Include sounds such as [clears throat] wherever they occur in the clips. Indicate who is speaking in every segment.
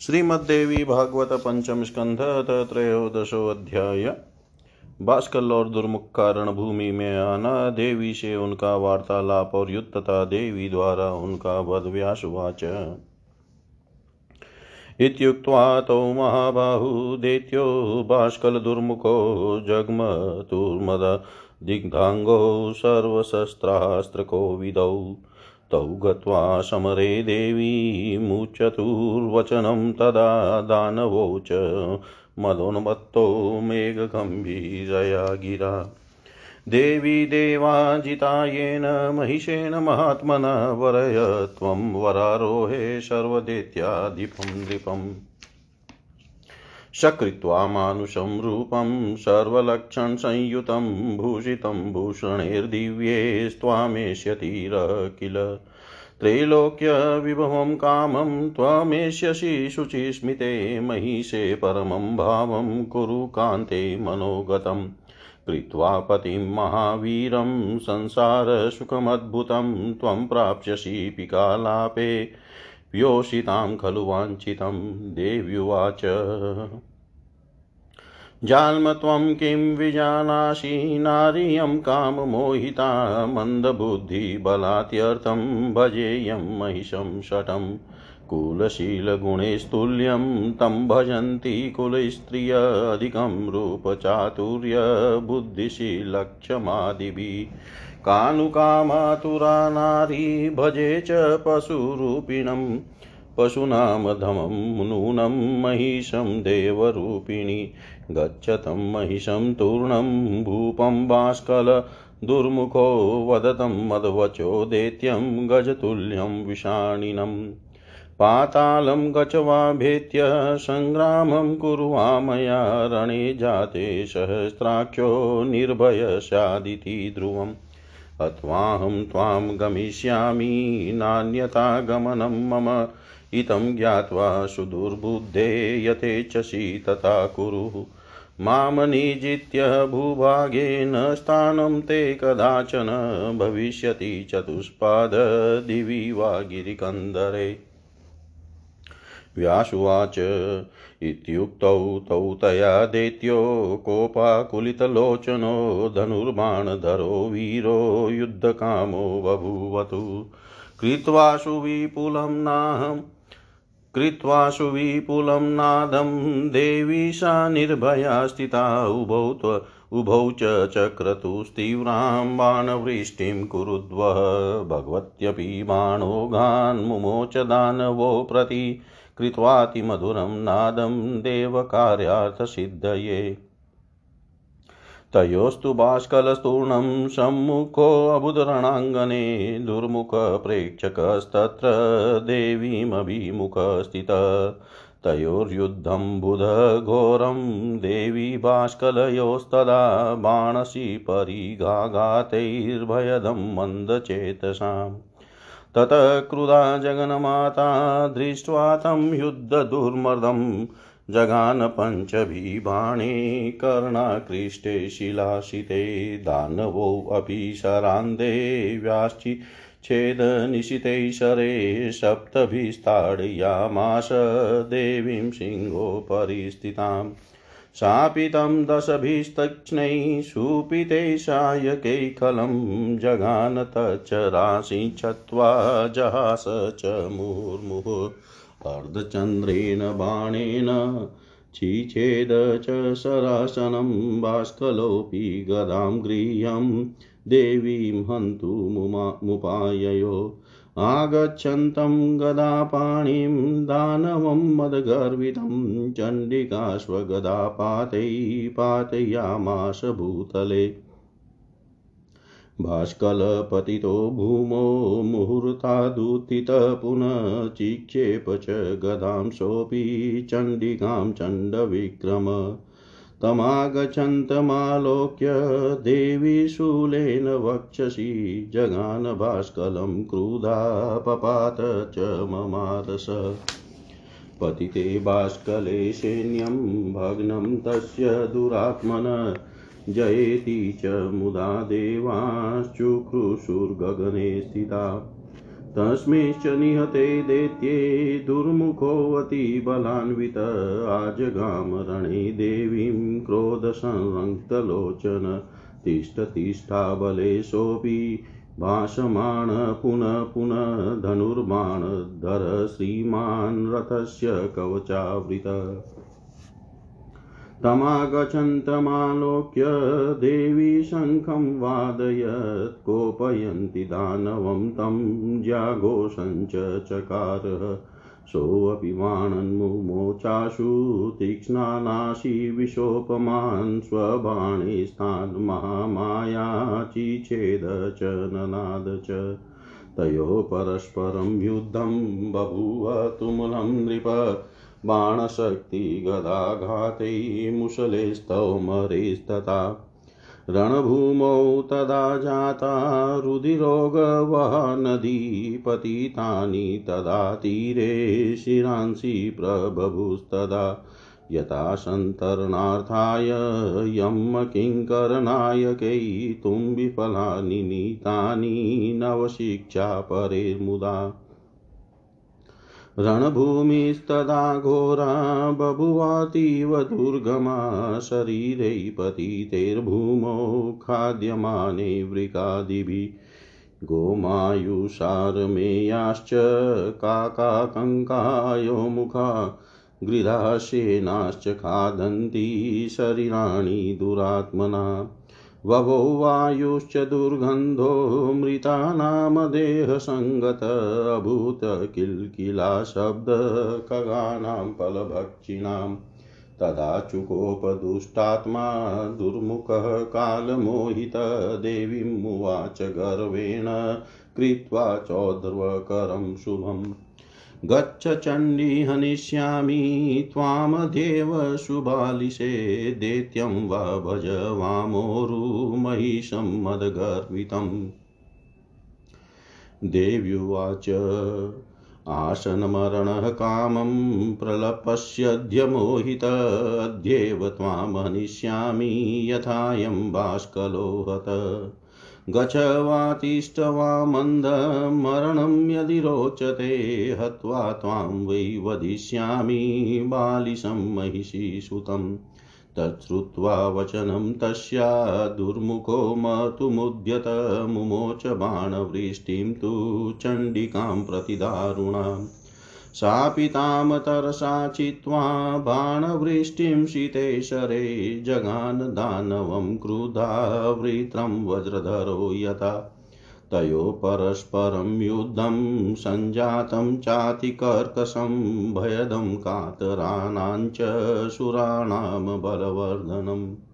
Speaker 1: श्रीमद्देवी भागवत पंचम स्कंध त्रयोदशो अध्याय। और दुर्मुख कारण भूमि में आना, देवी से उनका वार्तालाप और युद्ध तथा देवी द्वारा उनका वध व्यासुवाच इत्युक्त्वा तौ महाबाहु दैत्यो बाष्कलदुर्मुखो जग्मतुर्मद दिग्धाङ्गौ सर्वशस्त्रास्त्रकोविदौ तौ गत्वा समरे देवी मुचतुर्वचनं तदा दानवौ च मदोन्मत्तौ मेघगम्भीरया गिरा देवी देवाजितायेन महिषेण महात्मना वरय त्वं वरारोहे सर्वदैत्याधिपं नृपम्। सकृत्वा मानुषं रूपं सर्वलक्षणसंयुतं भूषितं भूषणैर्दिव्यैस्त्वामेष्यतीर किल। त्रैलोक्यविभवं कामं त्वमेष्यसि शुचिस्मिते महिषे परमं भावं कुरु कान्ते मनोगतम् कृत्वा पतिं महावीरं संसारसुखमद्भुतं त्वं प्राप्स्यसि पिकालापे। व्योषितां खलु वाञ्छितं देव्युवाच। जाल्म त्वं किं विजानासि नार्यं काममोहिता मन्दबुद्धिबलात्यर्थं भजेयं महिषं शटं, कुलशीलगुणैस्तुल्यं तं भजन्ति कुलस्त्रिय अधिकं रूपचातुर्यबुद्धिशीलक्षमादिभिः। कानुकामातुरा नारी भजे च पशुरूपिणं पशूनामधमं नूनं महिषं देवरूपिणी। गच्छतं महिषं तूर्णं भूपं बाष्कल दुर्मुखो वदतं मदवचो दैत्यं गजतुल्यं विषाणिनम्। पातालं गचवाभेत्य सङ्ग्रामं कुर्वामया रणे जाते सहस्राख्यो निर्भयस्यादिति ध्रुवम्। अथवाहं त्वां गमिष्यामि नान्यथा गमनं मम इतं ज्ञात्वा सुदुर्बुद्धे यथेच्छसि तथा कुरु माँ निजित्य भूभागेन स्थानं ते कदाचन भविष्यति चतुष्पाद दिवि वा गिरिकन्दरे व्यासुवाच इत्युक्तौ तौ तया दैत्यो कोपाकुलितलोचनो धनुर्बाणधरो वीरो युद्धकामो बभूवतु। कृत्वा सुविपुलं नाहं कृत्वा सुविपुलं नादं देवी सा निर्भया स्थिता उभौ उभौ च चक्रतुस्तीव्रां बाणवृष्टिं कुरुद्वः। भगवत्यपि बाणोघान्मुमोच दानवो प्रति कृत्वातिमधुरं नादं देवकार्यार्थसिद्धये। तयोस्तु बाष्कलस्तूर्णं सम्मुखोऽबुधरणाङ्गने दुर्मुखप्रेक्षकस्तत्र देवीमभिमुखस्थितः। तयोर्युद्धं बुधघोरं देवी बाष्कलयोस्तदा बाणसि परिघाघातैर्भयदं मन्दचेतसाम्। ततः क्रुधा जगन्माता दृष्ट्वा तं युद्धदुर्मदं जगान पञ्चभिबाणे कर्णाकृष्टे शिलाशिते दानवोऽपि शरान्धे व्याश्चि छेदनिशिते शरे सप्तभिस्ताडयामास देवीं सिंहोपरि स्थिताम्। शापितं दशभिस्तक्ष्णैः सुपिते सायकैखलं जगान तच्च राशि छत्वा जहास च मुहुर्मुहुः अर्धचन्द्रेण बाणेन चिछेद च सरासनं बाष्कलोऽपि गदां गृह्यं। देवीं हन्तुमुपाययो आगच्छन्तं गदापाणिं दानवं मदगर्वितं चण्डिकाश्वगदापातै पातयामास भूतले। भास्कलपतितो भूमौ मुहूर्तादुत्थितः पुनः चिक्षेप च गदां सोऽपि चण्डिकां चण्डविक्रम। तमागच्छन्तमालोक्य देवी शूलेन वक्षसि जगान भास्कलं क्रुधा पपात च ममादश पतिते बाष्कले सैन्यं भग्नं तस्य दुरात्मन जयेति च मुदा देवाश्चुक्रुशुर्गगने स्थिता। तस्मिंश्च निहते दैत्ये दुर्मुखोऽति बलान्वित आजगाम रणे देवीं क्रोधसंरक्तलोचन तिष्ठतिष्ठा बलेशोऽपि भाषमाण पुनः पुनः धनुर्बाणधर श्रीमान् रथस्य कवचावृत। तमागच्छन्तमालोक्य देवी शङ्खं वादयत्, कोपयन्ति दानवं तं जाघोषञ्च चकारः। सोऽपि बाणन्मुमोचाशु तीक्ष्णानाशी विशोपमान्, स्वबाणे स्थान् महामाया च ननाद च। तयोः परस्परं युद्धं बभूव, तुमुलं नृप बाणशक्तिगदाघातै मुशलेस्तौमरेस्तथा रणभूमौ तदा जाता रुधिरोगवः नदी पतितानि तदा तीरे शिरांसि प्रबभुस्तदा यथा सन्तरणार्थाय यं किङ्करनायकै तुम्बिफलानि नीतानि नवशिक्षा परेर्मुदा रणभूमिस्तदा घोरा बभुवातीव दुर्गमा शरीरै पतितैर्भूमौ खाद्यमाने वृकादिभिः गोमायुषारमेयाश्च काकाकङ्कायो मुखा गृधाशेनाश्च खादन्ति शरीराणि दुरात्मना वभो वायुश्च दुर्गन्धो मृतानां देहसङ्गत अभूत किल्किलाशब्दखगानां फलभक्षिणां। तदा चुकोपदुष्टात्मा दुर्मुखः कालमोहित देवीमुवाच गर्वेण कृत्वा चौध्वकरं शुभम्। गच्छ चण्डी हनिष्यामि त्वामदेव शुभालिशे दैत्यं वा भज वामोरुमहिषं मदगर्वितम् देव्युवाच, आसनमरणः कामं प्रलपस्यद्य मोहित, अद्येव त्वां हनिष्यामि यथायं बाष्कलो गच वा तिष्ठ मन्दमरणं यदि रोचते, हत्वा त्वां वै वदिष्यामि बालिशं महिषीसुतं तच्छ्रुत्वा वचनं तस्या दुर्मुखो मतुमुद्यत, मुमोच बाणवृष्टिं तु चण्डिकां प्रतिदारुणाम् सापि तां तरसा चित्वा बाणवृष्टिं शीतेशरे जगान दानवं क्रुधा वृत्रं वज्रधरो यथा। तयो परस्परं युद्धं सञ्जातं चातिकर्कशं भयदं कातराणाञ्च सुराणां बलवर्धनम्।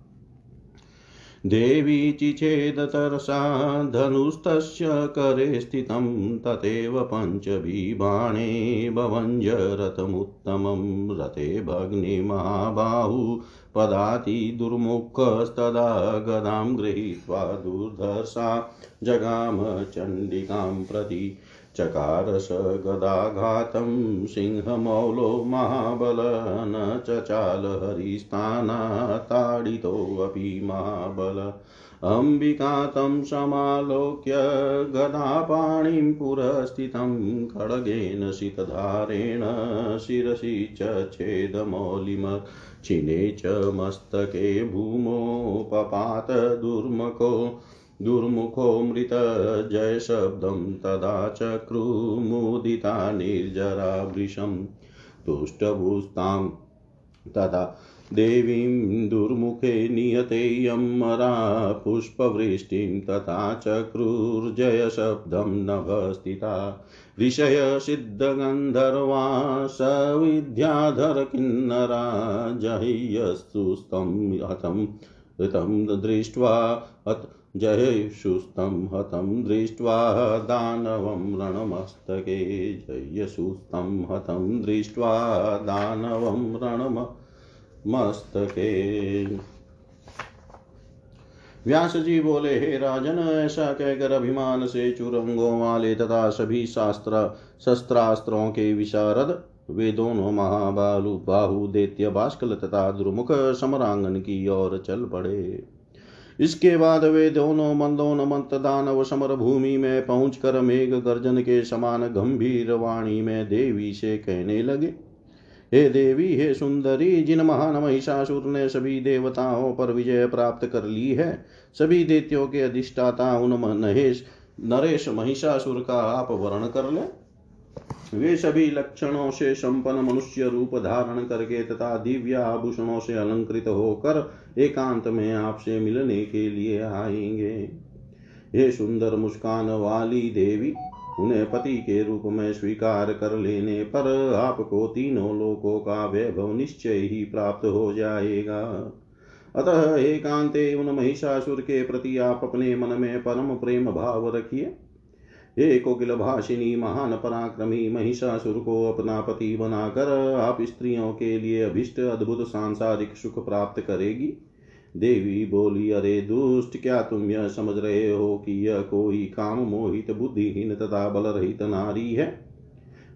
Speaker 1: देवी चिचेदतरसा धनुस्तस्य करे स्थितं तथैव पञ्चभिबाणे भवञ्जरथमुत्तमं रथे भग्निमहाबाहु पदाति दुर्मुखस्तदा गदां गृहीत्वा दुर्धर्षा जगाम चण्डिकां प्रति चकारस गदाघातं सिंहमौलो महाबल न चचाल हरिस्थानाताडितोऽपि महाबल। अम्बिका तं समालोक्य गदापाणिं पुरस्थितं खड्गेन शितधारेण शिरसि च छेदमौलिमक्षिणे च मस्तके भूमो पपात दुर्मको दुर्मुखो मृतजयशब्दं तदा चक्रुमुदिता निर्जरा वृशं तुष्टभुस्तां तदा देवीं दुर्मुखे नियते यमरा पुष्पवृष्टिं तथा चक्रुर्जयशब्दं नभस्थिता ऋषय सिद्धगन्धर्वा सविद्याधर किन्नरा जह्यस्तुस्तं हतं ऋतं दृष्ट्वा हत जयशुस्तं हतं दृष्ट्वा दानवं रणमस्तके। जयशुस्तं हतं दृष्ट्वा दानवं रणमस्तके। व्यास जी बोले, हे राजन, ऐसा कहकर अभिमान से चुरंगों वाले तथा सभी शास्त्र, शस्त्रास्त्रों के विशारद, वे दोनों महाबालु, बाहु, दैत्य, बाष्कल तथा द्रुमुख, समरांगन की ओर चल पड़े। इसके बाद वे दोनों मंदोनमंत दानव समर भूमि में पहुंचकर मेघ गर्जन के समान गंभीर वाणी में देवी से कहने लगे, हे देवी, हे सुंदरी, जिन महान महिषासुर ने सभी देवताओं पर विजय प्राप्त कर ली है, सभी देत्यों के अधिष्ठाता उन नहेश नरेश महिषासुर का आप वर्ण कर ले। वे सभी लक्षणों से संपन्न मनुष्य रूप धारण करके तथा दिव्य आभूषणों से अलंकृत होकर एकांत में आपसे मिलने के लिए आएँगे। हे सुंदर मुस्कान वाली देवी, उन्हें पति के रूप में स्वीकार कर लेने पर आपको तीनों लोकों का वैभव निश्चय ही प्राप्त हो जाएगा। अतः एकांते उन महिषासुर के प्रति आप अपने मन में परम प्रेम भाव रखिए। हे कोकिल भाषिनी महान पराक्रमी महिषासुर को अपना पति बनाकर आप स्त्रियों के लिए अभिष्ट अद्भुत सांसारिक सुख प्राप्त करेगी। देवी बोली अरे दुष्ट क्या तुम यह समझ रहे हो कि यह कोई काम मोहित बुद्धिहीन तथा बल रहित नारी है?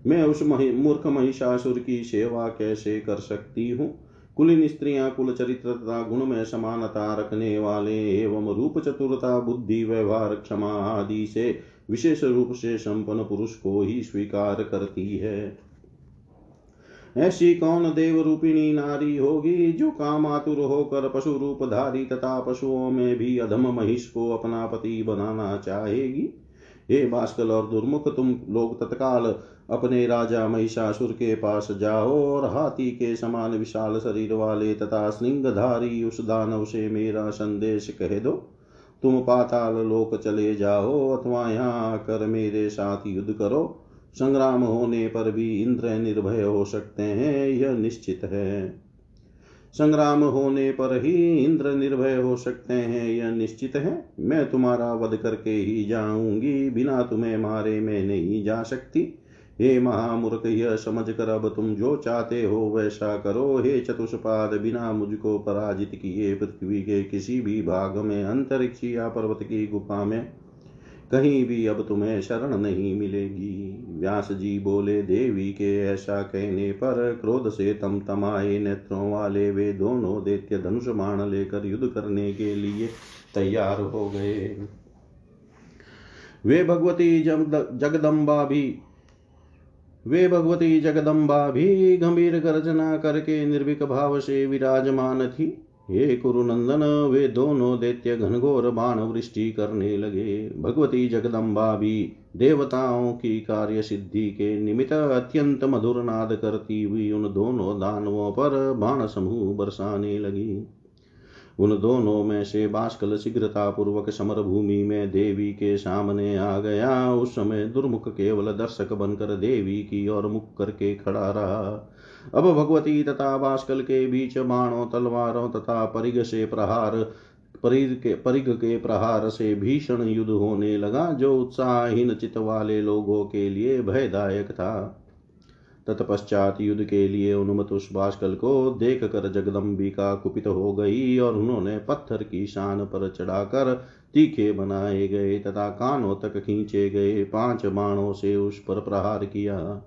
Speaker 1: मैं उस मही, मूर्ख महिषासुर की सेवा कैसे कर सकती हूँ? कुलीन स्त्रियाँ कुल चरित्र तथा गुण में समानता रखने वाले एवं रूप चतुरता बुद्धि व्यवहार क्षमा आदि से विशेष रूप से संपन्न पुरुष को ही स्वीकार करती है। ऐसी कौन देव रूपिणी नारी होगी जो कामातुर होकर पशु रूप धारी तथा पशुओं में भी अधम महिष को अपना पति बनाना चाहेगी? हे भास्कर और दुर्मुख, तुम लोग तत्काल अपने राजा महिषासुर के पास जाओ और हाथी के समान विशाल शरीर वाले तथा श्रृंगधारी उस दानव से मेरा संदेश कह दो। तुम पाताल लोक चले जाओ, अथवा यहाँ आकर मेरे साथ युद्ध करो। संग्राम होने पर भी इंद्र निर्भय हो सकते हैं, यह निश्चित है। संग्राम होने पर ही इंद्र निर्भय हो सकते हैं, यह निश्चित है। मैं तुम्हारा वध करके ही जाऊँगी, बिना तुम्हें मारे मैं नहीं जा सकती। हे महामूर्ख यह समझ कर अब तुम जो चाहते हो वैसा करो। हे चतुष्पाद, बिना मुझको पराजित किए पृथ्वी के किसी भी भाग में, अंतरिक्ष या पर्वत की गुफा में, कहीं भी अब तुम्हें शरण नहीं मिलेगी। व्यास जी बोले, देवी के ऐसा कहने पर क्रोध से तम तमाए नेत्रों वाले वे दोनों दैत्य धनुष बाण लेकर युद्ध करने के लिए तैयार हो गए। वे भगवती जगदम्बा भी वे भगवती जगदम्बा भी गंभीर गर्जना करके निर्विक भाव से विराजमान थी। हे कुरुनंदन, वे दोनों दैत्य घनघोर बाण वृष्टि करने लगे। भगवती जगदम्बा भी देवताओं की कार्य सिद्धि के निमित्त अत्यंत मधुर नाद करती हुई उन दोनों दानवों पर बाण समूह बरसाने लगी। उन दोनों में से बाष्कल शीघ्रता पूर्वक समर भूमि में देवी के सामने आ गया। उस समय दुर्मुख केवल दर्शक बनकर देवी की ओर मुख करके खड़ा रहा। अब भगवती तथा बाष्कल के बीच बाणों, तलवारों तथा परिग से प्रहार परिग के परिग के प्रहार से भीषण युद्ध होने लगा, जो उत्साहहीन चित वाले लोगों के लिए भयदायक था। तत्पश्चात युद्ध के लिए उन्मत उस बाष्कल को देख कर जगदम्बिका कुपित हो गई और उन्होंने पत्थर की शान पर चढ़ाकर तीखे बनाए गए तथा कानों तक खींचे गए पाँच बाणों से उस पर प्रहार किया।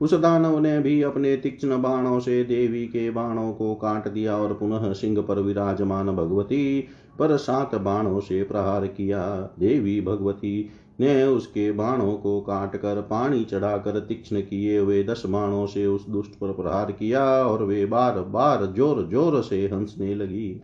Speaker 1: उस दानव ने भी अपने तीक्ष्ण बाणों से देवी के बाणों को काट दिया और पुनः सिंह पर विराजमान भगवती पर सात बाणों से प्रहार किया। देवी भगवती ने उसके बाणों को काट कर पानी चढ़ाकर तीक्ष्ण किए हुए दस बाणों से उस दुष्ट पर प्रहार किया और वे बार बार ज़ोर ज़ोर से हंसने लगी।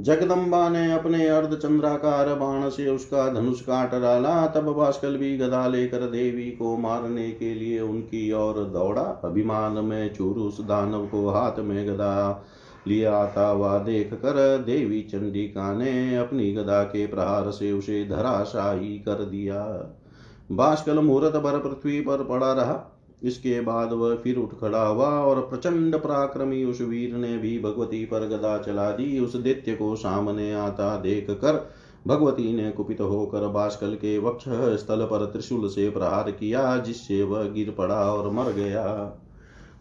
Speaker 1: जगदम्बा ने अपने अर्ध चंद्राकार बाण से उसका धनुष काट डाला, तब भास्कर भी गदा लेकर देवी को मारने के लिए उनकी ओर दौड़ा। अभिमान में चूरुस दानव को हाथ में गदा लिया आता हुआ देख कर देवी चंडिका ने अपनी गदा के प्रहार से उसे धराशाही कर दिया। बाष्कल मुहूर्त भर पृथ्वी पर पड़ा रहा। इसके बाद वह फिर उठ खड़ा हुआ और प्रचंड पराक्रमी उस वीर ने भी भगवती पर गदा चला दी। उस दैत्य को सामने आता देख कर भगवती ने कुपित होकर बाष्कल के वक्ष स्थल पर त्रिशूल से प्रहार किया, जिससे वह गिर पड़ा और मर गया।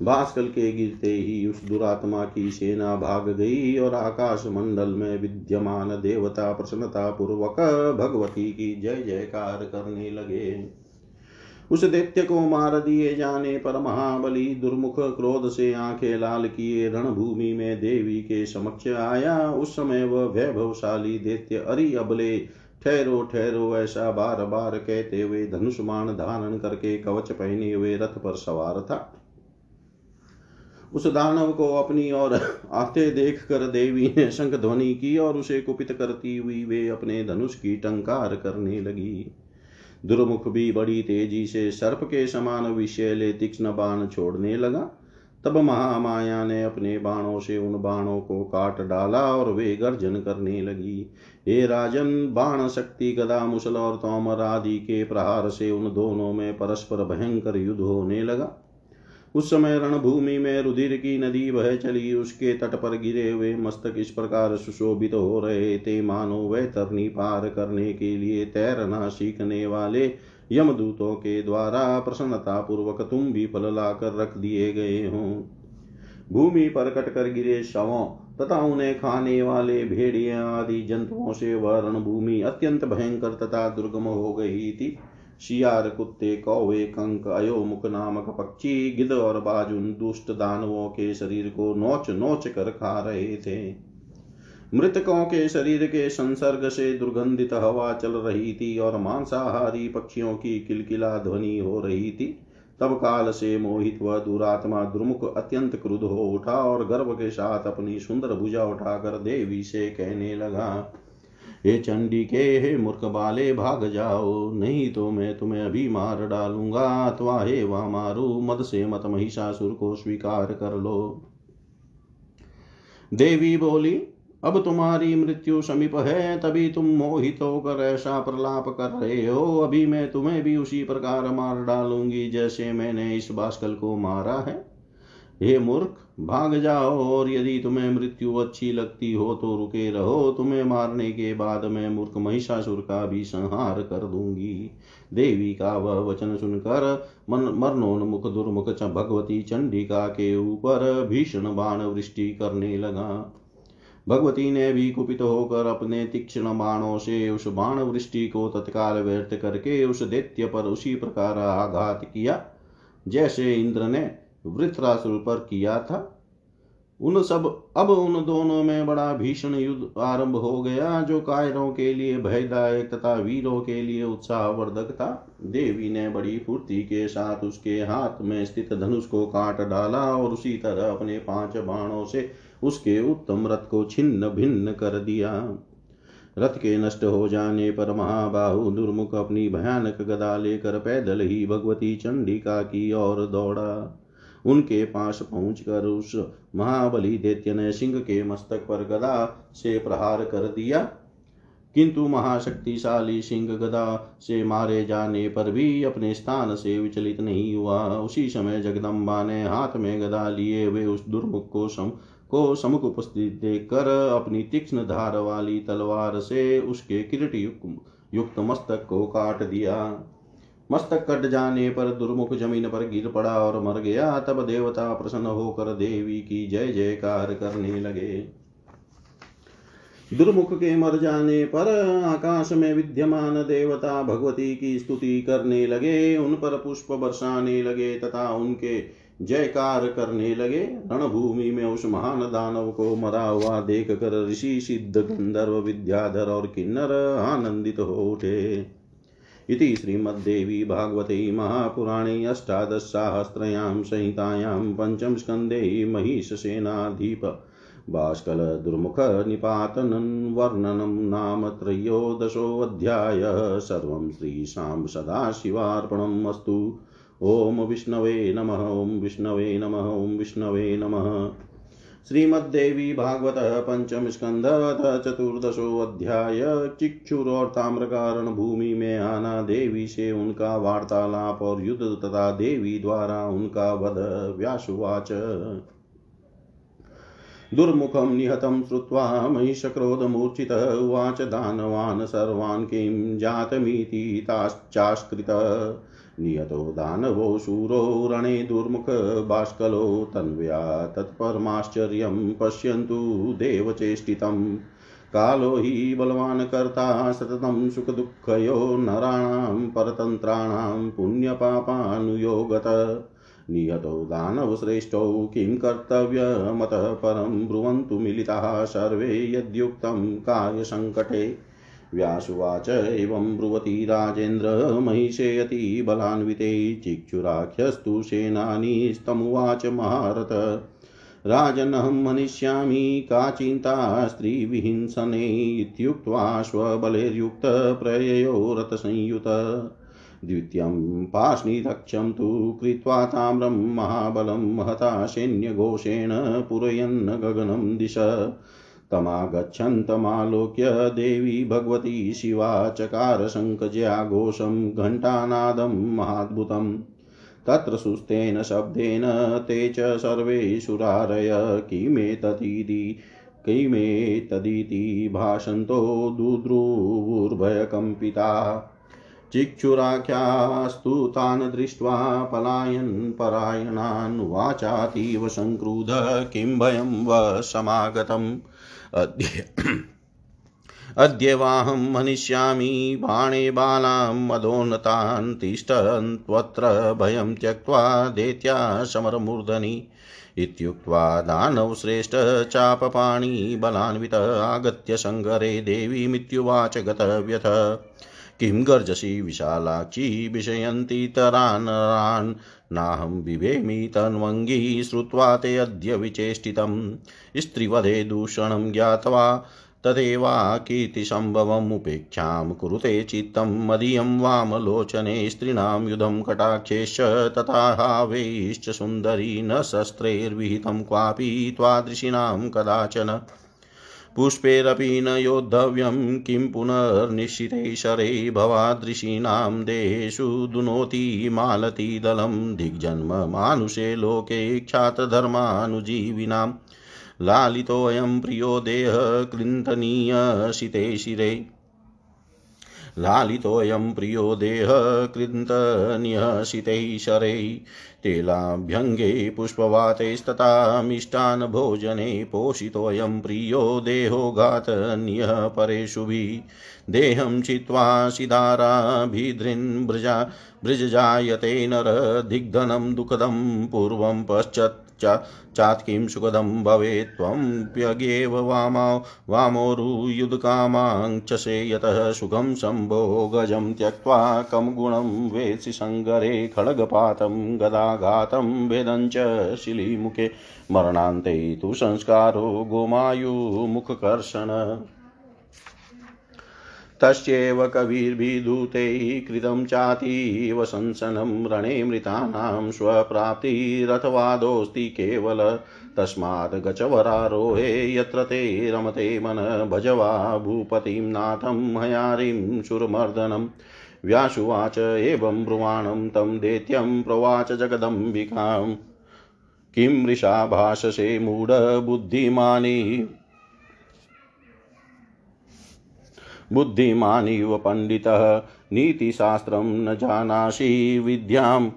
Speaker 1: भास्कर के गिरते ही उस दुरात्मा की सेना भाग गई और आकाश मंडल में विद्यमान देवता प्रसन्नता पूर्वक भगवती की जय जयकार करने लगे। उस दैत्य को मार दिए जाने पर महाबली दुर्मुख क्रोध से आँखें लाल किए रणभूमि में देवी के समक्ष आया। उस समय वह वैभवशाली दैत्य अरि अबले ठहरो ठहरो ऐसा बार बार कहते हुए धनुष्मान धारण करके कवच पहने हुए रथ पर सवार था। उस दानव को अपनी ओर आते देख कर देवी ने शंख ध्वनि की और उसे कुपित करती हुई वे अपने धनुष की टंकार करने लगी। दुर्मुख भी बड़ी तेज़ी से सर्प के समान विषैले तीक्ष्ण बाण छोड़ने लगा। तब महामाया ने अपने बाणों से उन बाणों को काट डाला और वे गर्जन करने लगी। हे राजन, बाण शक्ति, गदा मुसल और तोमर आदि के प्रहार से उन दोनों में परस्पर भयंकर युद्ध होने लगा। उस समय रणभूमि में रुधिर की नदी बह चली। उसके तट पर गिरे हुए मस्तक इस प्रकार सुशोभित तो हो रहे थे। मानो वह तरनी पार करने के लिए तैरना सीखने वाले यमदूतों के द्वारा प्रसन्नता पूर्वक तुम भी फल लाकर रख दिए गए हो। भूमि पर कटकर गिरे शवों तथा उन्हें खाने वाले भेड़िया आदि जंतुओं से वह रणभूमि अत्यंत भयंकर तथा दुर्गम हो गई थी। शियार कुत्ते कौवे, कंक, अयोमुख नामक पक्षी गिद और बाजुन दुष्ट दानवों के शरीर को नोच नोच कर खा रहे थे। मृतकों के शरीर के संसर्ग से दुर्गंधित हवा चल रही थी और मांसाहारी पक्षियों की किलकिला ध्वनि हो रही थी। तब काल से मोहित व दुरात्मा दुर्मुख अत्यंत क्रुद्ध हो उठा और गर्व के साथ अपनी सुंदर भुजा उठाकर देवी से कहने लगा हे चंडी के हे मूर्ख बाले, भाग जाओ। नहीं तो मैं तुम्हें अभी मार डालूँगा, अथवा हे वह मारू मद से मत महिषासुर को स्वीकार कर लो। देवी बोली, अब तुम्हारी मृत्यु समीप है, तभी तुम मोहित होकर ऐसा प्रलाप कर रहे हो। अभी मैं तुम्हें भी उसी प्रकार मार डालूँगी, जैसे मैंने इस बास्कल को मारा है। हे मूर्ख, भाग जाओ और यदि तुम्हें मृत्यु अच्छी लगती हो तो रुके रहो। तुम्हें मारने के बाद मैं मूर्ख महिषासुर का भी संहार कर दूँगी। देवी का वह वचन सुनकर मन मरणोन्मुख दुर्मुख भगवती चंडिका के ऊपर भीषण बाण वृष्टि करने लगा। भगवती ने भी कुपित होकर अपने तीक्ष्ण बाणों से उस बाण वृष्टि को तत्काल व्यर्थ करके उस दैत्य पर उसी प्रकार आघात किया, जैसे इंद्र ने वृत्रासुर पर किया था। उन सब अब उन दोनों में बड़ा भीषण युद्ध आरंभ हो गया, जो कायरों के लिए भयदायक तथा वीरों के लिए उत्साहवर्धक था। देवी ने बड़ी फूर्ति के साथ उसके हाथ में स्थित धनुष को काट डाला और उसी तरह अपने पाँच बाणों से उसके उत्तम रथ को छिन्न भिन्न कर दिया। रथ के नष्ट हो जाने पर महाबाहु दुर्मुख अपनी भयानक गदा लेकर पैदल ही भगवती चंडिका की ओर दौड़ा। उनके पास पहुंचकर उस महाबली दैत्य ने सिंह के मस्तक पर गदा से प्रहार कर दिया। किंतु महाशक्तिशाली सिंह गदा से मारे जाने पर भी अपने स्थान से विचलित नहीं हुआ। उसी समय जगदम्बा ने हाथ में गदा लिए हुए उस दुर्मुख को सम, को समुख उपस्थित देखकर अपनी तीक्ष्ण धार वाली तलवार से उसके किरट युक्त मस्तक को काट दिया। मस्तक कट जाने पर दुर्मुख ज़मीन पर गिर पड़ा और मर गया। तब देवता प्रसन्न होकर देवी की जय जयकार करने लगे। दुर्मुख के मर जाने पर आकाश में विद्यमान देवता भगवती की स्तुति करने लगे। उन पर पुष्प बरसाने लगे तथा उनके जयकार करने लगे। रणभूमि में उस महान दानव को मरा हुआ देख कर ऋषि सिद्ध गंधर्व विद्याधर और किन्नर आनंदित हो उठे। इति श्रीमद्देवी भागवते महापुराणे अष्टादशसाहस्रयां संहितायां पञ्चमस्कन्धे महिषसेनाधिप बाष्कलदुर्मुखनिपातनं वर्णनं नाम त्रयोदशोऽध्याय। सर्वं श्रीशां सदाशिवार्पणम् अस्तु। ॐ विष्णवे नमः, ॐ विष्णवे नमः, ॐ विष्णवे नमः। श्रीमद्देवी भागवत पंचम स्कंद चतुर्दशो अध्याय चिक्षुर और भूमि में आना देवी से उनका वार्तालाप और युद्ध तथा देवी द्वारा उनका वध व्यासुवाच। दुर्मुखं निहतं श्रुत्वा महिषक्रोधमूर्छितः उवाच दानवान् सर्वान् किं जातमिति नियतो दानवो शूरो रणे दुर्मुख बाष्कलो तन्व्या तत्परमाश्चर्यं पश्यन्तु देवचेष्टितम् कालो हि बलवान् कर्ता सततं सुखदुःखयो नराणां परतन्त्राणां पुण्यपापानुयोगत। नियतौ दानवश्रेष्ठौ किं कर्तव्यमतः परं ब्रुवन्तु मिलिताः सर्वे यद्युक्तं कार्यसङ्कटे व्यासुवाच एवं ब्रुवती राजेन्द्र महिषेयति बलान्विते चिक्षुराख्यस्तु सेनानीस्तमुवाच महारथ। राजनहं मनिष्यामि का चिन्ता स्त्रीविहिंसने इत्युक्त्वा स्वबलैर्युक्तप्रययो रथसंयुत। द्वितीयं पाष्णिरक्षं तु कृत्वा ताम्रं महाबलं महता सैन्यघोषेण पूरयन् गगनं दिश। तमागच्छन्तमालोक्य देवी भगवती शिवा चकार शङ्खज्या घोषं घण्टानादं महाद्भुतम् तत्र सुस्तेन शब्देन ते च सर्वे सुरारय। किमेतदिति किमेतदिति भाषन्तो दुद्रुवुर्भयकम्पिता। चिक्षुराख्यास्तु तान् दृष्ट्वा पलायन् परायणान्वाचातीव सङ्क्रुध किं भयं वशमागतम् अद्य [clears throat] अद्यवाहं मनिष्यामि, बाणे बालां मदोन्नतान् तिष्ठन्त्वत्र भयं त्यक्त्वा देत्या समरमूर्धनि। इत्युक्त्वा दानवश्रेष्ठ चापपाणि बलान्वित आगत्य सङ्गरे देवीमित्युवाच गतव्यथ। किं गर्जसि विशालाक्षी विषयन्ति तरानरान् नाहं बिभेमि तन्वङ्गी श्रुत्वा ते अद्य विचेष्टितं स्त्रीवधे दूषणं ज्ञात्वा तदेवा कीर्तिसम्भवमुपेक्षां कुरुते चित्तं मदीयं वामलोचने स्त्रीणां युधं कटाक्षेश्च तथा हावैश्च सुन्दरी न शस्त्रैर्विहितं क्वापि त्वादृशिनां कदाचन। पुष्पैरपि न योद्धव्यं किं पुनर्निश्चिते शरे भवादृशीनां देहेषु दुनोति मालतीदलं दिग्जन्म मानुषे लोके ख्यातधर्मानुजीविनां। लालितोऽयं प्रियो देह क्लिन्तनीयशिते शिरे। लालितोऽयं प्रियो देह कृन्तन्यशितैः शरै तेलाभ्यङ्गे पुष्पवातैस्तथा भोजने पोषितोऽयं प्रियो देहो घातन्यः परेषुभिः देहं चित्वा सिदाराभिदृन् बृजा बृजजायते नर दिग्धनं दुःखदं पूर्वं पश्चात् चात्किं सुखदं भवेत् त्वम्प्यगेव वामो वामोरुयुधकामाङ्क्षसे यतः सुखं शम्भोगजं त्यक्त्वा कं गुणं वेत्सि सङ्गरे खड्गपातं गदाघातं वेदञ्च शिलीमुखे मरणान्ते तु संस्कारो गोमायुमुखकर्षण। तस्यैव कविर्भिधूतैः कृतं चातीव शंसनं रणे मृतानां स्वप्राप्तिरथवादोऽस्ति केवल। तस्मात् गचवरारोहे यत्र ते रमते मन भजवा भूपतिं नाथं हयारिं सुरमर्दनम् व्यासुवाच एवं ब्रुवाणं तं दैत्यं प्रवाच जगदम्बिकां। किं मृषा भाषसे मूढबुद्धिमानी बुद्धिमानिव पण्डितः नीतिशास्त्रं न जानासि विद्याम्।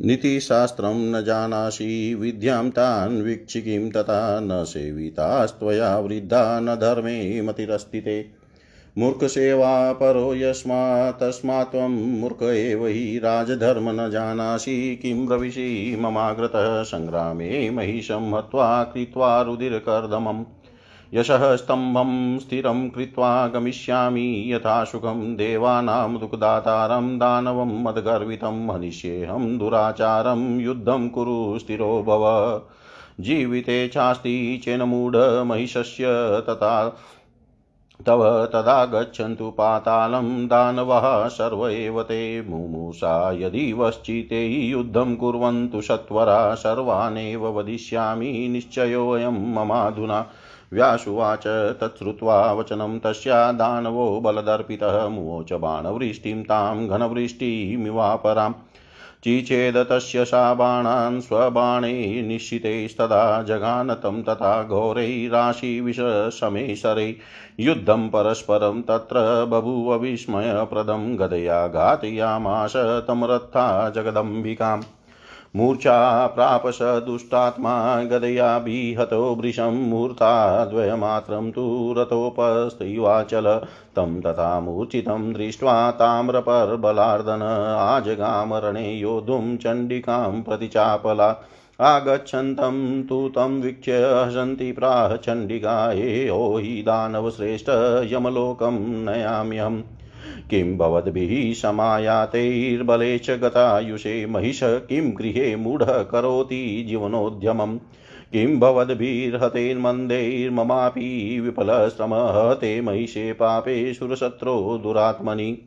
Speaker 1: नीतिशास्त्रं न जानासि विद्यां, तान् वीक्षिकीं तथा न सेवितास्त्वया वृद्धा न धर्मे मतिरस्ति ते मूर्खसेवा परो यस्मात्, तस्मात् त्वं मूर्ख एव हि राजधर्म न जानासि। किं ब्रविषि ममाग्रतः सङ्ग्रामे महिषं हत्वा कृत्वा रुदिरकर्दमम् यशः स्तम्भं स्थिरं कृत्वा गमिष्यामि यथा सुखं देवानां दुःखदातारं दानवं मदगर्वितं हनिष्येऽहं दुराचारं युद्धं कुरु स्थिरो भव। जीविते चास्ति चेन्मूढमहिषस्य तथा तव तदा गच्छन्तु पातालं दानवः सर्व एव ते मुमुषा यदि वश्चिते युद्धं कुर्वन्तु सत्वरा सर्वानेव वदिष्यामि निश्चयोऽयं ममाधुना व्यासुवाच तच्छ्रुत्वा वचनं तस्या दानवो बलदर्पितः मुवोच बाणवृष्टिं तां घनवृष्टिमिवापराम्। चिचेद तस्य सा बाणान् स्वबाणे निश्चितैस्तदा जगानतं तथा घोरैराशिविषशमे शरै युद्धं परस्परं तत्र बभूव विस्मयप्रदं गदया घातयामाश जगदम्बिकाम्। मूर्छा प्राप स दुष्टात्मा गदयाभिहतो वृशं मुहूर्ताद्वयमात्रं तु रथोपस्त्रीवाचल। तं तथा मूर्छितं दृष्ट्वा ताम्रपर्बलार्दन आजगामरणे योद्धुं चण्डिकां प्रतिचापला। आगच्छन्तं तु तं वीक्ष्य हसन्ति प्राह चण्डिका ओ हि दानवश्रेष्ठ यमलोकं नयाम्यहम्। किं भवद्भिः समायातैर्बले च गतायुषे महिष, किं गृहे मूढः करोति जीवनोद्यमम्? किं भवद्भिर्हतेर्मन्दैर्ममापि विफलश्रमः ते महिषे पापे सुरशत्रो दुरात्मनि?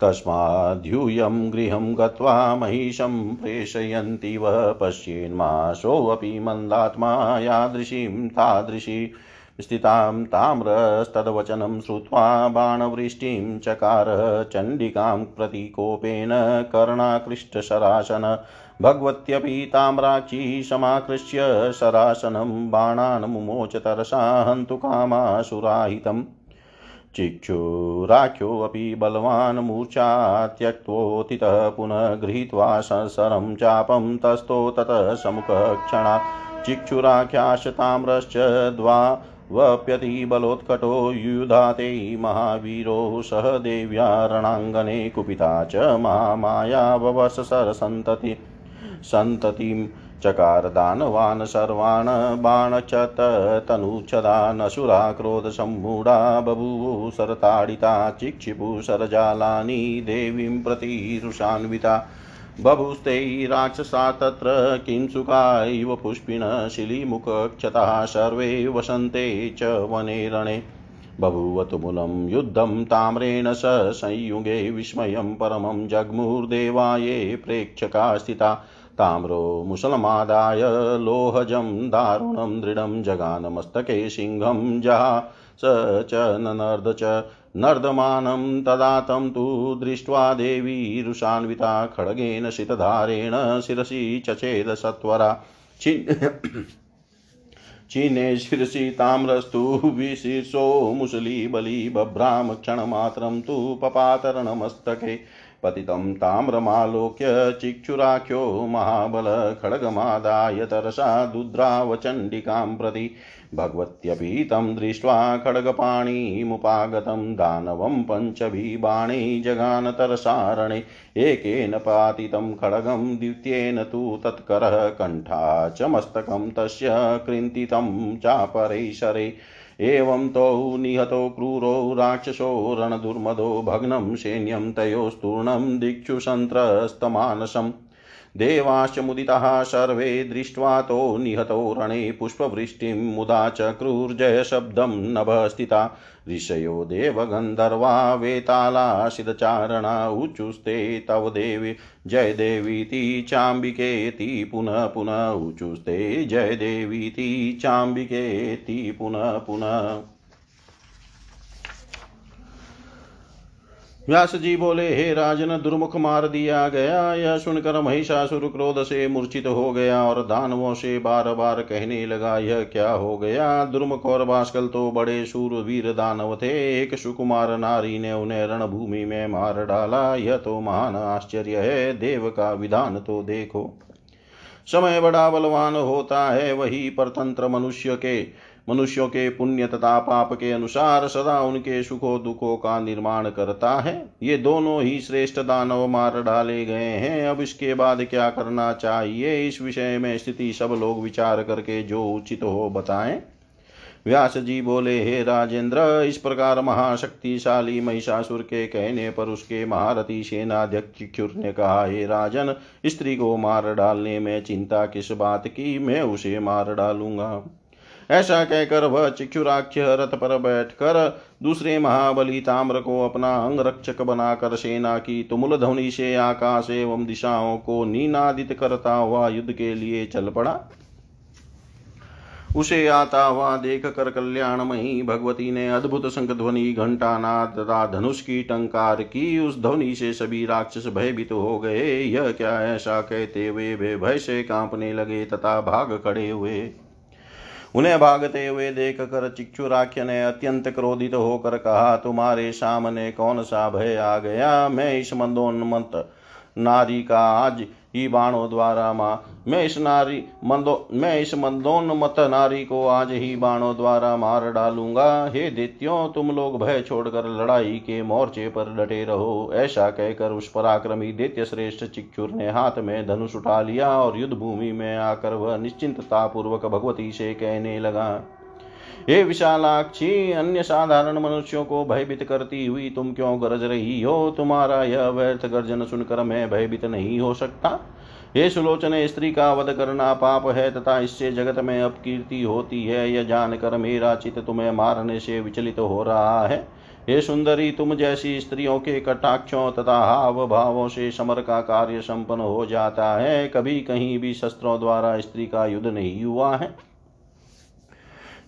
Speaker 1: तस्माद्यूयं गृहं गत्वा महिषं प्रेषयन्तीव पश्येन्माशोऽपि मन्दात्मा यादृशीं तादृशी स्थितां ताम्रस्तद्वचनं श्रुत्वा बाणवृष्टिं चकार चण्डिकां प्रतिकोपेन कर्णाकृष्टशरासन भगवत्यपि ताम्राक्षी समाकृष्य शरासनं बाणान् मुमोच तरसा हन्तु कामासुराहितम् चिक्षुराख्योऽपि बलवान् मूर्छा त्यक्तोत्थितः पुनः गृहीत्वा संसरं चापं तस्थो ततः समुखक्षणा। चिक्षुराख्याशताम्रश्च द्वा वप्यति बलोत्कटो युधाते महावीरो सह देव्या रणाङ्गने कुपिता च महामाया ववसरसन्तति सन्ततिं चकार दानवान् सर्वान् बाणचत तनुच्छदा क्रोधसम्मूढा बभूवु सरताडिता चिक्षिपु सरजालानि देवीं प्रति बभुस्ते राक्षसा तत्र किं सुखा इव पुष्पिण शिलीमुखक्षताः सर्वे वसन्ते च वने रणे। बभूवतुमुलं युद्धं ताम्रेण स संयुगे विस्मयं परमं जग्मुर्देवाये प्रेक्षका स्थिता। ताम्रो मुसलमादाय लोहजं दारुणं दृढं जगानमस्तके सिंहं जहा स च ननर्द च नर्दमानं तदा तं तु दृष्ट्वा देवी रुषान्विता खड्गेन शितधारेण शिरसि चचेद सत्वरा [coughs] चीने शिरसि ताम्रस्तु विशीर्षो मुसलीबली बभ्राम क्षणमात्रं तु पपातरणमस्तके। पतितं ताम्रमालोक्य चिक्षुराख्यो महाबल खड्गमादाय तरसा दुद्रावचण्डिकां प्रति। भगवत्यपि तं दृष्ट्वा खड्गपाणिमुपागतं दानवं पञ्चभिः बाणै जगानतरसारणे। एकेन पातितं खड्गं द्वितीयेन तु तत्करः कण्ठा च मस्तकं तस्य कृन्तितं चापरैशरे। एवं तौ निहतो क्रूरो राक्षसो रणदुर्मदो भग्नं सैन्यं तयोस्तूर्णं दिक्षु सन्त्रस्तमानसम्। देवाश्च मुदिताः सर्वे दृष्ट्वा तो निहतो रणे पुष्पवृष्टिं मुदा च क्रूर्जयशब्दं नभस्थिता। ऋषयो देवगन्धर्वा वेतालाशिदचारणा उचुस्ते तव देवी। जय देवीति चाम्बिकेति पुनः पुनः उचुस्ते। जय देवीति चाम्बिकेति पुनः पुनः। व्यास जी बोले, हे राजन, दुर्मुख मार दिया गया। यह सुनकर महिषासुर क्रोध से मूर्छित हो गया और दानवों से बार बार कहने लगा, यह क्या हो गया? दुर्मुख और बास्कल तो बड़े वीर दानव थे। एक सुकुमार नारी ने उन्हें रणभूमि में मार डाला। यह तो महान आश्चर्य है। देव का विधान तो देखो। समय बड़ा बलवान होता है। वही परतंत्र मनुष्य के मनुष्यों के पुण्य तथा पाप के अनुसार सदा उनके सुखों दुखों का निर्माण करता है। ये दोनों ही श्रेष्ठ दानव मार डाले गए हैं। अब इसके बाद क्या करना चाहिए? इस विषय में स्थिति सब लोग विचार करके जो उचित हो बताएँ। व्यास जी बोले, हे राजेंद्र, इस प्रकार महाशक्तिशाली महिषासुर के कहने पर उसके महारथी सेनाध्यक्ष क्षुर ने कहा, हे राजन, स्त्री को मार डालने में चिंता किस बात की? मैं उसे मार डालूँगा। ऐसा कहकर वह चिक्षुराख्य रथ पर बैठकर दूसरे महाबली ताम्र को अपना अंग रक्षक बनाकर सेना की तुमुल ध्वनि से आकाश एवं दिशाओं को नीनादित करता हुआ युद्ध के लिए चल पड़ा। उसे आता हुआ देख कर कल्याणमयी भगवती ने अद्भुत शंख ध्वनि घंटा नाद तथा धनुष की टंकार की। उस ध्वनि से सभी राक्षस भयभीत तो हो गए। यह क्या ऐसा कहते हुए वे भय से कांपने लगे तथा भाग खड़े हुए। उन्हें भागते हुए देख कर चिक्षुराख्य ने अत्यंत क्रोधित होकर कहा, तुम्हारे सामने कौन सा भय आ गया? मैं इस मंदोन्मत नारी का आज ही बाणों द्वारा माँ। मैं इस नारी मंदो मैं इस मंदोन्मत नारी को आज ही बाणों द्वारा मार डालूँगा। हे दित्यो, तुम लोग भय छोड़कर लड़ाई के मोर्चे पर डटे रहो। ऐसा कहकर उस पराक्रमी दैत्य श्रेष्ठ चिक्षुर ने हाथ में धनुष उठा लिया और युद्ध भूमि में आकर वह निश्चिंतता पूर्वक भगवती से कहने लगा हे विशालाक्षी, अन्य साधारण मनुष्यों को भयभीत करती हुई तुम क्यों गरज रही हो? तुम्हारा यह व्यर्थ गर्जन सुनकर मैं भयभीत नहीं हो सकता। हे सुलोचन, स्त्री का वध करना पाप है तथा इससे जगत में अपकीर्ति होती है, यह जानकर मेरा चित तुम्हें मारने से विचलित तो हो रहा है। हे सुंदरी, तुम जैसी स्त्रियों के कटाक्षों तथा हाव भावों से समर का कार्य संपन्न हो जाता है, कभी कहीं भी शस्त्रों द्वारा स्त्री का युद्ध नहीं हुआ है।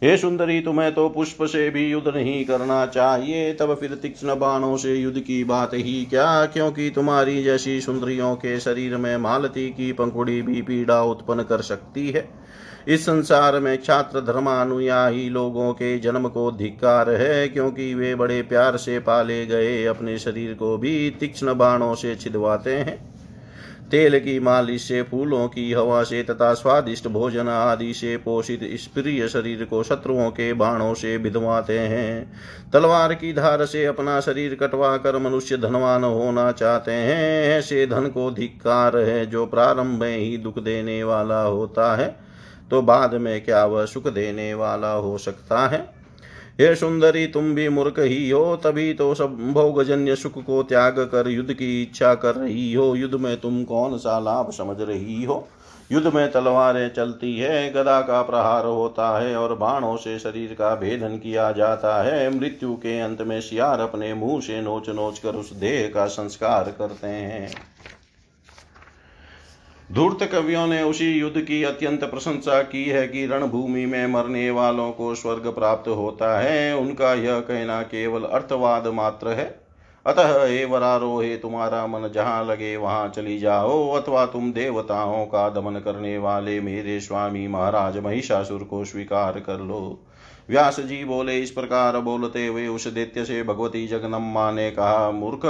Speaker 1: हे सुंदरी, तुम्हें तो पुष्प से भी युद्ध नहीं करना चाहिए। तब फिर तीक्ष्ण बाणों से युद्ध की बात ही क्या? क्योंकि तुम्हारी जैसी सुंदरियों के शरीर में मालती की पंखुड़ी भी पीड़ा उत्पन्न कर सकती है। इस संसार में छात्र धर्मानुयायी लोगों के जन्म को धिक्कार है, क्योंकि वे बड़े प्यार से पाले गए अपने शरीर को भी तीक्ष्ण बाणों से छिदवाते हैं। तेल की मालिश से, फूलों की हवा से तथा स्वादिष्ट भोजन आदि से पोषित इस प्रिय शरीर को शत्रुओं के बाणों से विधवाते हैं। तलवार की धार से अपना शरीर कटवा कर मनुष्य धनवान होना चाहते हैं। ऐसे धन को धिक्कार है जो प्रारंभ में ही दुख देने वाला होता है तो बाद में क्या वह सुख देने वाला हो सकता है? हे सुंदरी, तुम भी मूर्ख ही हो, तभी तो सब भोगजन्य सुख को त्याग कर युद्ध की इच्छा कर रही हो। युद्ध में तुम कौन सा लाभ समझ रही हो? युद्ध में तलवारें चलती है, गदा का प्रहार होता है और बाणों से शरीर का भेदन किया जाता है। मृत्यु के अंत में शियार अपने मुँह से नोच नोच कर उस देह का संस्कार करते हैं। धूर्त कवियों ने उसी युद्ध की अत्यंत प्रशंसा की है कि रणभूमि में मरने वालों को स्वर्ग प्राप्त होता है। उनका यह कहना केवल अर्थवाद मात्र है। अतः, हे वरारोहे तुम्हारा मन, जहाँ लगे वहाँ चली जाओ, अथवा तुम देवताओं का दमन करने वाले मेरे स्वामी महाराज महिषासुर को स्वीकार कर लो। व्यास जी बोले, इस प्रकार बोलते हुए उस दैत्य से भगवती जगदम्मा ने कहा, मूर्ख,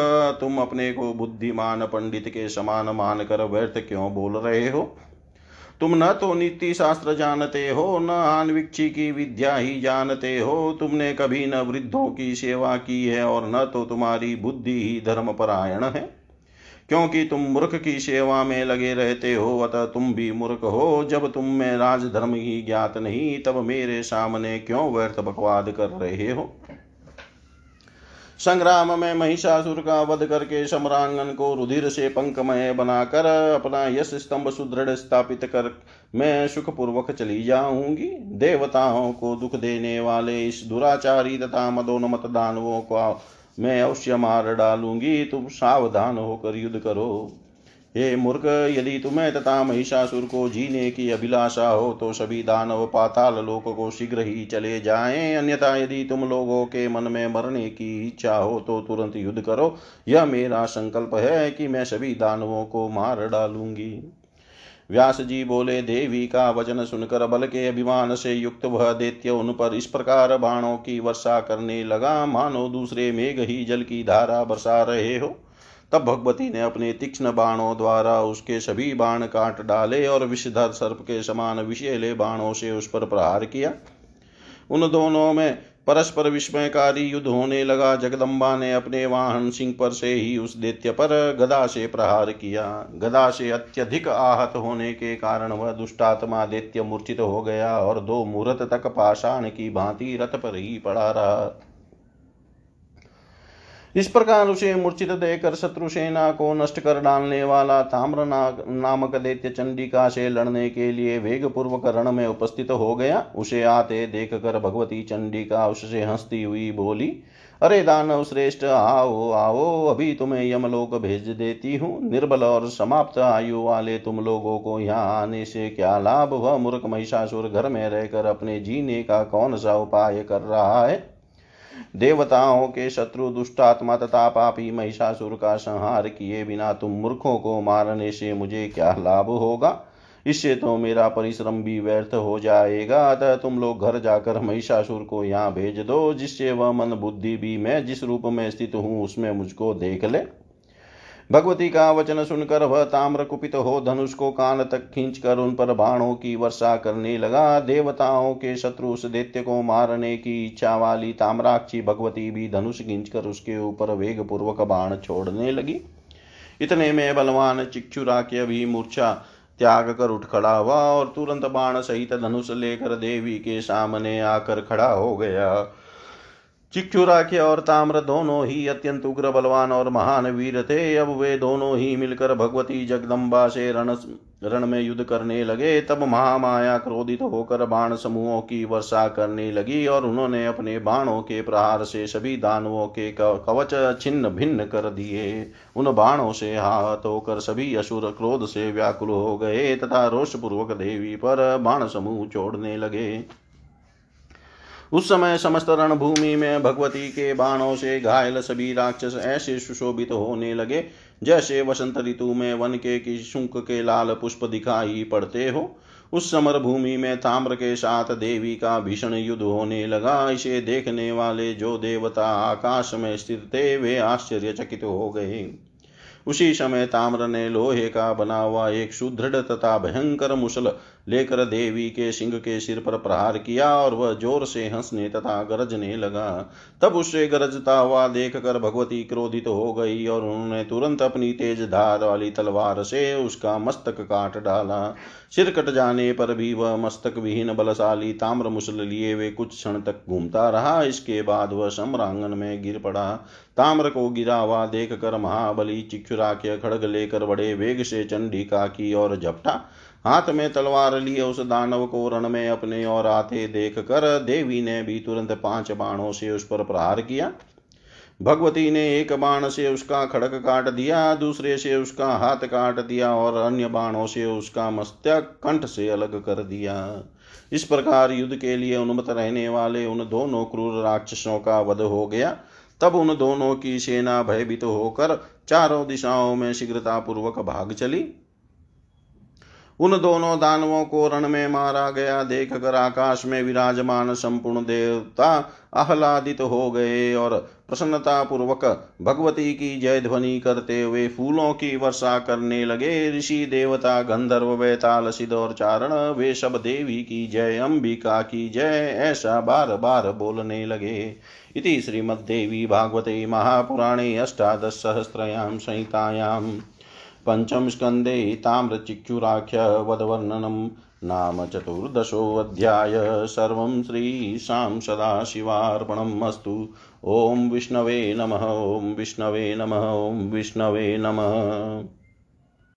Speaker 1: तुम अपने को बुद्धिमान पंडित के समान मान कर व्यर्थ क्यों बोल रहे हो? तुम न तो नीति शास्त्र जानते हो, न आन्विक्षी की विद्या ही जानते हो। तुमने कभी न वृद्धों की सेवा की है और न तो तुम्हारी बुद्धि ही धर्म परायण है। क्योंकि तुम मूर्ख की सेवा में लगे रहते हो, अतः तुम भी मूर्ख हो। जब तुम में राजधर्म ही ज्ञात नहीं, तब मेरे सामने क्यों व्यर्थ बकवाद कर रहे हो? संग्राम में महिषासुर का वध करके सम्रांगन को रुधिर से पंकमय बनाकर अपना यश स्तंभ सुदृढ़ स्थापित कर मैं सुखपूर्वक चली जाऊँगी। देवताओं को दुख देने वाले इस दुराचारी तथा मदोन्मत दानवों को मैं अवश्य मार डालूँगी, तुम सावधान होकर युद्ध करो। हे मूर्ख, यदि तुम्हें तथा महिषासुर को जीने की अभिलाषा हो तो सभी दानव पाताल लोक को शीघ्र ही चले जाएँ। अन्यथा यदि तुम लोगों के मन में मरने की इच्छा हो तो तुरंत युद्ध करो। यह मेरा संकल्प है कि मैं सभी दानवों को मार डालूँगी। व्यास जी बोले, देवी का वचन सुनकर बल के अभिमान से युक्त वह दैत्य उन पर इस प्रकार बाणों की वर्षा करने लगा। मानो दूसरे मेघ ही जल की धारा बरसा रहे हो। तब भगवती ने अपने तीक्ष्ण बाणों द्वारा उसके सभी बाण काट डाले और विषधर सर्प के समान विषेले बाणों से उस पर प्रहार किया। उन दोनों में परस्पर विस्मयकारी युद्ध होने लगा। जगदम्बा ने अपने वाहन सिंह पर से ही उस दैत्य पर गदा से प्रहार किया। गदा से अत्यधिक आहत होने के कारण वह दुष्टात्मा दैत्य मूर्छित हो गया और दो मुहूर्त तक पाषाण की भांति रथ पर ही पड़ा रहा। इस प्रकार उसे मूर्छित देकर शत्रु सेना को नष्ट कर डालने वाला ताम्र नामक दैत्य चंडिका से लड़ने के लिए वेग पूर्वक रण में उपस्थित हो गया, उसे आते देख कर भगवती चंडिका उससे हंसती हुई बोली, अरे दानव श्रेष्ठ, आओ आओ, अभी तुम्हें यमलोक भेज देती हूँ। निर्बल और समाप्त आयु वाले तुम लोगों को यहाँ आने से क्या लाभ? वह मूर्ख महिषासुर घर में रहकर अपने जीने का कौन सा उपाय कर रहा है? देवताओं के शत्रु दुष्टात्मा तथा पापी महिषासुर का संहार किए बिना तुम मूर्खों को मारने से मुझे क्या लाभ होगा? इससे तो मेरा परिश्रम भी व्यर्थ हो जाएगा। अतः तुम लोग घर जाकर महिषासुर को यहाँ भेज दो, जिससे वह मन बुद्धि भी मैं जिस रूप में स्थित हूँ, उसमें मुझको देख ले। भगवती का वचन सुनकर वह ताम्र कुपित हो धनुष को कान तक खींच कर उन पर बाणों की वर्षा करने लगा। देवताओं के शत्रु उस दैत्य को मारने की इच्छा वाली ताम्राक्षी भगवती भी धनुष खींच कर उसके ऊपर वेग पूर्वक बाण छोड़ने लगी। इतने में बलवान चिक्षुराक्य भी मूर्छा त्याग कर उठ खड़ा हुआ और तुरंत बाण सहित धनुष लेकर देवी के सामने आकर खड़ा हो गया। चिक्षुराख्य और ताम्र दोनों ही अत्यंत उग्र, बलवान और महान वीर थे। अब वे दोनों ही मिलकर भगवती जगदम्बा से रण रण में युद्ध करने लगे। तब महामाया क्रोधित होकर बाण समूहों की वर्षा करने लगी और उन्होंने अपने बाणों के प्रहार से सभी दानवों के कवच छिन्न भिन्न कर दिए। उन बाणों से हाथ होकर सभी असुर क्रोध से व्याकुल हो गए तथा रोषपूर्वक देवी पर बाण समूह छोड़ने लगे। उस समय समस्त रणभूमि में भगवती के बाणों से घायल सभी राक्षस ऐसे सुशोभित तो होने लगे, जैसे वसंत ऋतु में वन के किशुक के लाल पुष्प दिखाई पड़ते हो। उस समर भूमि में ताम्र के साथ देवी का भीषण युद्ध होने लगा। इसे देखने वाले जो देवता आकाश में स्थित थे, वे आश्चर्यचकित हो गए। उसी समय ताम्र ने लोहे का बना हुआ एक सुदृढ़ तथा भयंकर मुसल लेकर देवी के सिंह के सिर पर प्रहार किया और वह ज़ोर से हंसने तथा गरजने लगा। तब उससे गरजता हुआ देख कर भगवती क्रोधित हो गई और उन्होंने तुरंत अपनी तेज धार वाली तलवार से उसका मस्तक काट डाला। सिर कट जाने पर भी वह मस्तक विहीन बलशाली ताम्र मुसल लिए वे कुछ क्षण तक घूमता रहा। इसके बाद वह सम्रांगन में गिर पड़ा। ताम्र को गिरा हुआ देख कर महाबली चिक्षुराख्य खड़ग लेकर बड़े वेग से चंडिका की ओर झपटा। हाथ में तलवार लिए उस दानव को रण में अपने और आते देख कर देवी ने भी तुरंत पाँच बाणों से उस पर प्रहार किया। भगवती ने एक बाण से उसका खड़क काट दिया, दूसरे से उसका हाथ काट दिया और अन्य बाणों से उसका मस्तक कंठ से अलग कर दिया। इस प्रकार युद्ध के लिए उन्मत रहने वाले उन दोनों क्रूर राक्षसों का वध हो गया। तब उन दोनों की सेना भयभीत होकर चारों दिशाओं में शीघ्रता पूर्वक भाग चली। उन दोनों दानवों को रण में मारा गया। देख कर आकाश में विराजमान संपूर्ण देवता आह्लादित हो गए और प्रसन्नता पूर्वक भगवती की जय ध्वनि करते हुए फूलों की वर्षा करने लगे। ऋषि, देवता, गंधर्व, वेताल, सिद्ध और चारण, वे सब देवी की जय, अंबिका की जय, ऐसा बार बार बोलने लगे। इति श्रीमद्देवी भागवते महापुराणे अष्टादश सहस्रयां स्कंदे ताम्रचिक्षुराख्य वदवर्णनं नाम चतुर्दशोऽध्याय। सर्वं श्रीशां सदाशिवार्पणम् अस्तु। ॐ विष्णवे नमः, ॐ विष्णवे नमः, ॐ विष्णवे नमः।